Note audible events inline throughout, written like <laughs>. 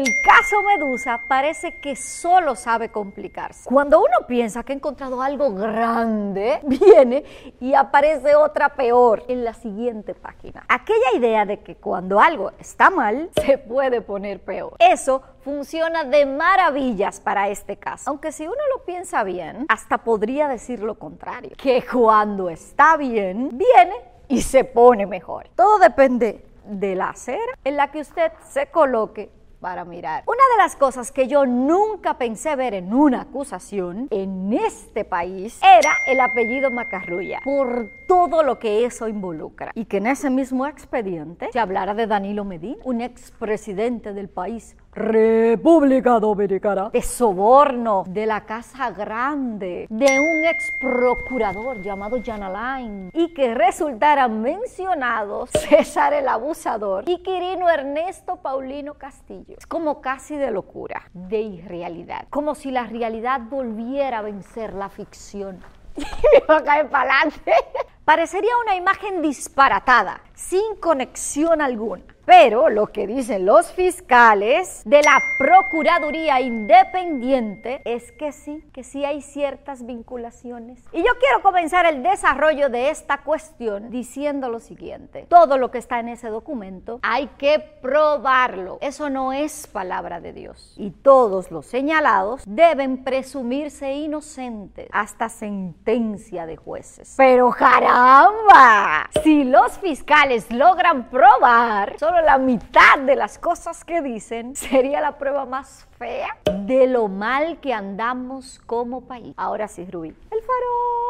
El caso Medusa parece que solo sabe complicarse. Cuando uno piensa que ha encontrado algo grande, <laughs> viene y aparece otra peor en la siguiente página. Aquella idea de que cuando algo está mal, <laughs> se puede poner peor. Eso funciona de maravillas para este caso. Aunque si uno lo piensa bien, hasta podría decir lo contrario, que cuando está bien, viene y se pone mejor. Todo depende de la acera en la que usted se coloque para mirar. Una de las cosas que yo nunca pensé ver en una acusación en este país era el apellido Macarrulla, por todo lo que eso involucra. Y que en ese mismo expediente se hablara de Danilo Medina, un expresidente del país República Dominicana, de soborno, de la Casa Grande, de un ex procurador llamado Jan Alain, y que resultaran mencionados César el Abusador y Quirino Ernesto Paulino Castillo. Es como casi de locura, de irrealidad, como si la realidad volviera a vencer la ficción. <laughs> Y me a caer para adelante. Parecería una imagen disparatada, sin conexión alguna. Pero lo que dicen los fiscales de la Procuraduría Independiente es que sí, que sí hay ciertas vinculaciones. Y yo quiero comenzar el desarrollo de esta cuestión diciendo lo siguiente. Todo lo que está en ese documento hay que probarlo. Eso no es palabra de Dios. Y todos los señalados deben presumirse inocentes hasta sentencia de jueces. Pero caramba, si los fiscales logran probar solo la mitad de las cosas que dicen, <laughs> sería la prueba más fea de lo mal que andamos como país. Ahora sí, Rubí. El farol.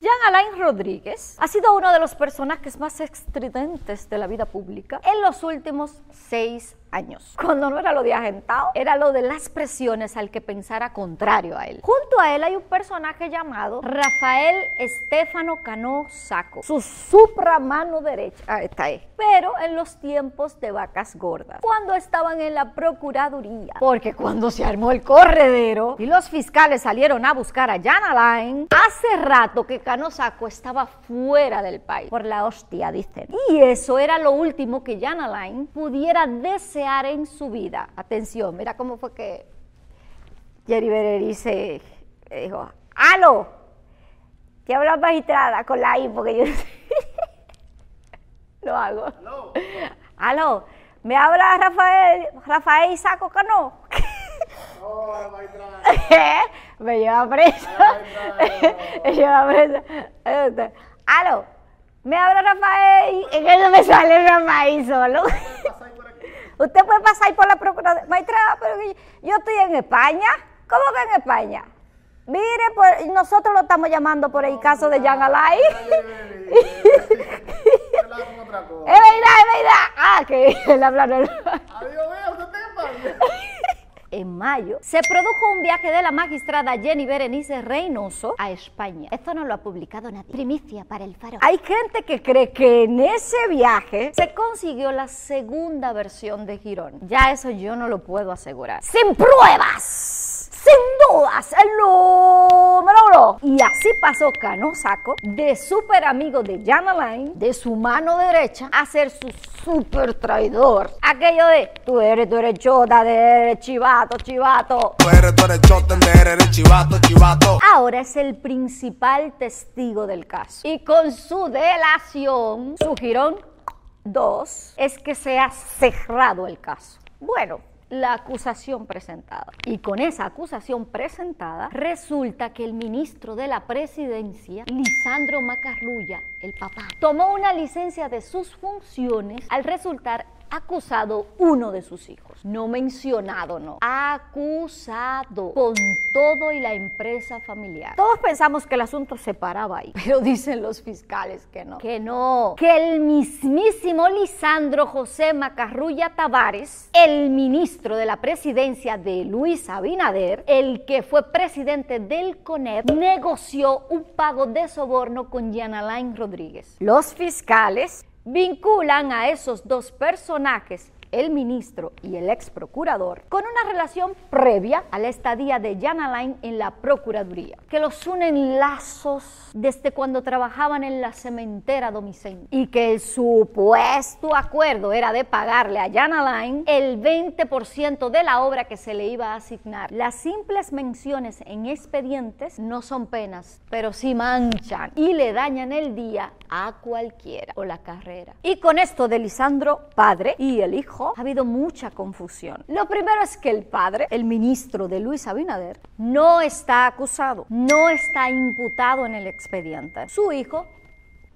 Jean Alain Rodríguez ha sido uno de los personajes más estridentes de la vida pública en los últimos seis años. Cuando no era lo de agentado, era lo de las presiones al que pensara contrario a él. Junto a él hay un personaje llamado Rafael Estefano Cano Saco, su supra mano derecha. Ah, está ahí. Pero en los tiempos de vacas gordas, cuando estaban en la Procuraduría. Porque cuando se armó el corredero y los fiscales salieron a buscar a Jan Alain, hace rato que Cano Saco estaba fuera del país. Por la hostia, dicen. Y eso era lo último que Jan Alain pudiera desear en su vida. Atención, mira cómo fue que Jerry Berenice dijo, ¡Aló! Te habla magistrada con la I porque yo <laughs> lo hago. ¡Aló! ¡Aló! ¿Me habla Rafael, Rafael Isaco Cano? No, la magistrada. <laughs> Me lleva presa. <laughs> Me lleva presa. ¡Aló! ¿Me habla Rafael? Es que no me sale Rafael solo. Usted puede pasar por la procuraduría. Maestra, pero yo estoy en España. ¿Cómo que en España? Mire, pues, nosotros lo estamos llamando por el caso de otra cosa. Es verdad, es verdad. Ah, que él habla normal. Adiós, vea, usted está en España. En mayo se produjo un viaje de la magistrada Jenny Berenice Reynoso a España. Esto no lo ha publicado nadie. Primicia para el faro. Hay gente que cree que en ese viaje se consiguió la segunda versión de Girón. Ya eso yo no lo puedo asegurar. ¡Sin pruebas! Sin dudas, el número uno. Y así pasó Cano Saco de súper amigo de Jan Alain, de su mano derecha, a ser su súper traidor. Aquello de, tú eres, tú eres chota, de eres chivato, chivato. Tú eres, tú eres chotender, eres chivato, chivato. Ahora es el principal testigo del caso. Y con su delación, su girón 2, es que se ha cerrado el caso. Bueno, la acusación presentada. Y con esa acusación presentada, resulta que el ministro de la presidencia, Lisandro Macarrulla, el papá, tomó una licencia de sus funciones al resultar acusado uno de sus hijos. No mencionado, no. Acusado con todo y la empresa familiar. Todos pensamos que el asunto se paraba ahí, <laughs> pero dicen los fiscales que no. Que no. Que el mismísimo Lisandro José Macarrulla Tavares, el ministro de la presidencia de Luis Abinader, el que fue presidente del CONEP, negoció un pago de soborno con Jean Alain Rodríguez. Los fiscales vinculan a esos dos personajes el ministro y el ex procurador, con una relación previa a la estadía de Jan Alain en la Procuraduría, que los unen lazos desde cuando trabajaban en la cementera Domicén y que el supuesto acuerdo era de pagarle a Jan Alain el 20% de la obra que se le iba a asignar. Las simples menciones en expedientes no son penas, pero sí manchan y le dañan el día a cualquiera o la carrera. Y con esto de Lisandro, padre, y el hijo, ha habido mucha confusión. Lo primero es que el padre, el ministro de Luis Abinader, no está acusado, no está imputado en el expediente. Su hijo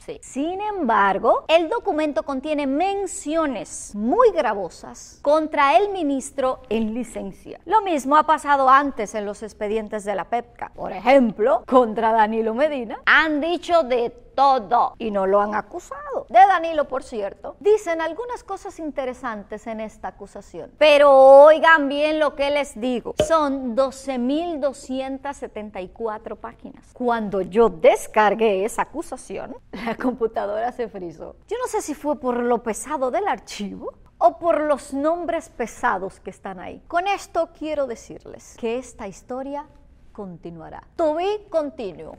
Sí. Sin embargo, el documento contiene menciones muy gravosas contra el ministro en licencia. Lo mismo ha pasado antes en los expedientes de la PEPCA. Por ejemplo, contra Danilo Medina han dicho de todo y no lo han acusado. De Danilo, por cierto, dicen algunas cosas interesantes en esta acusación. Pero oigan bien lo que les digo. Son 12.274 páginas. Cuando yo descargué esa acusación, <laughs> la computadora se frizó. Yo no sé si fue por lo pesado del archivo o por los nombres pesados que están ahí. Con esto quiero decirles que esta historia continuará. To be continuo.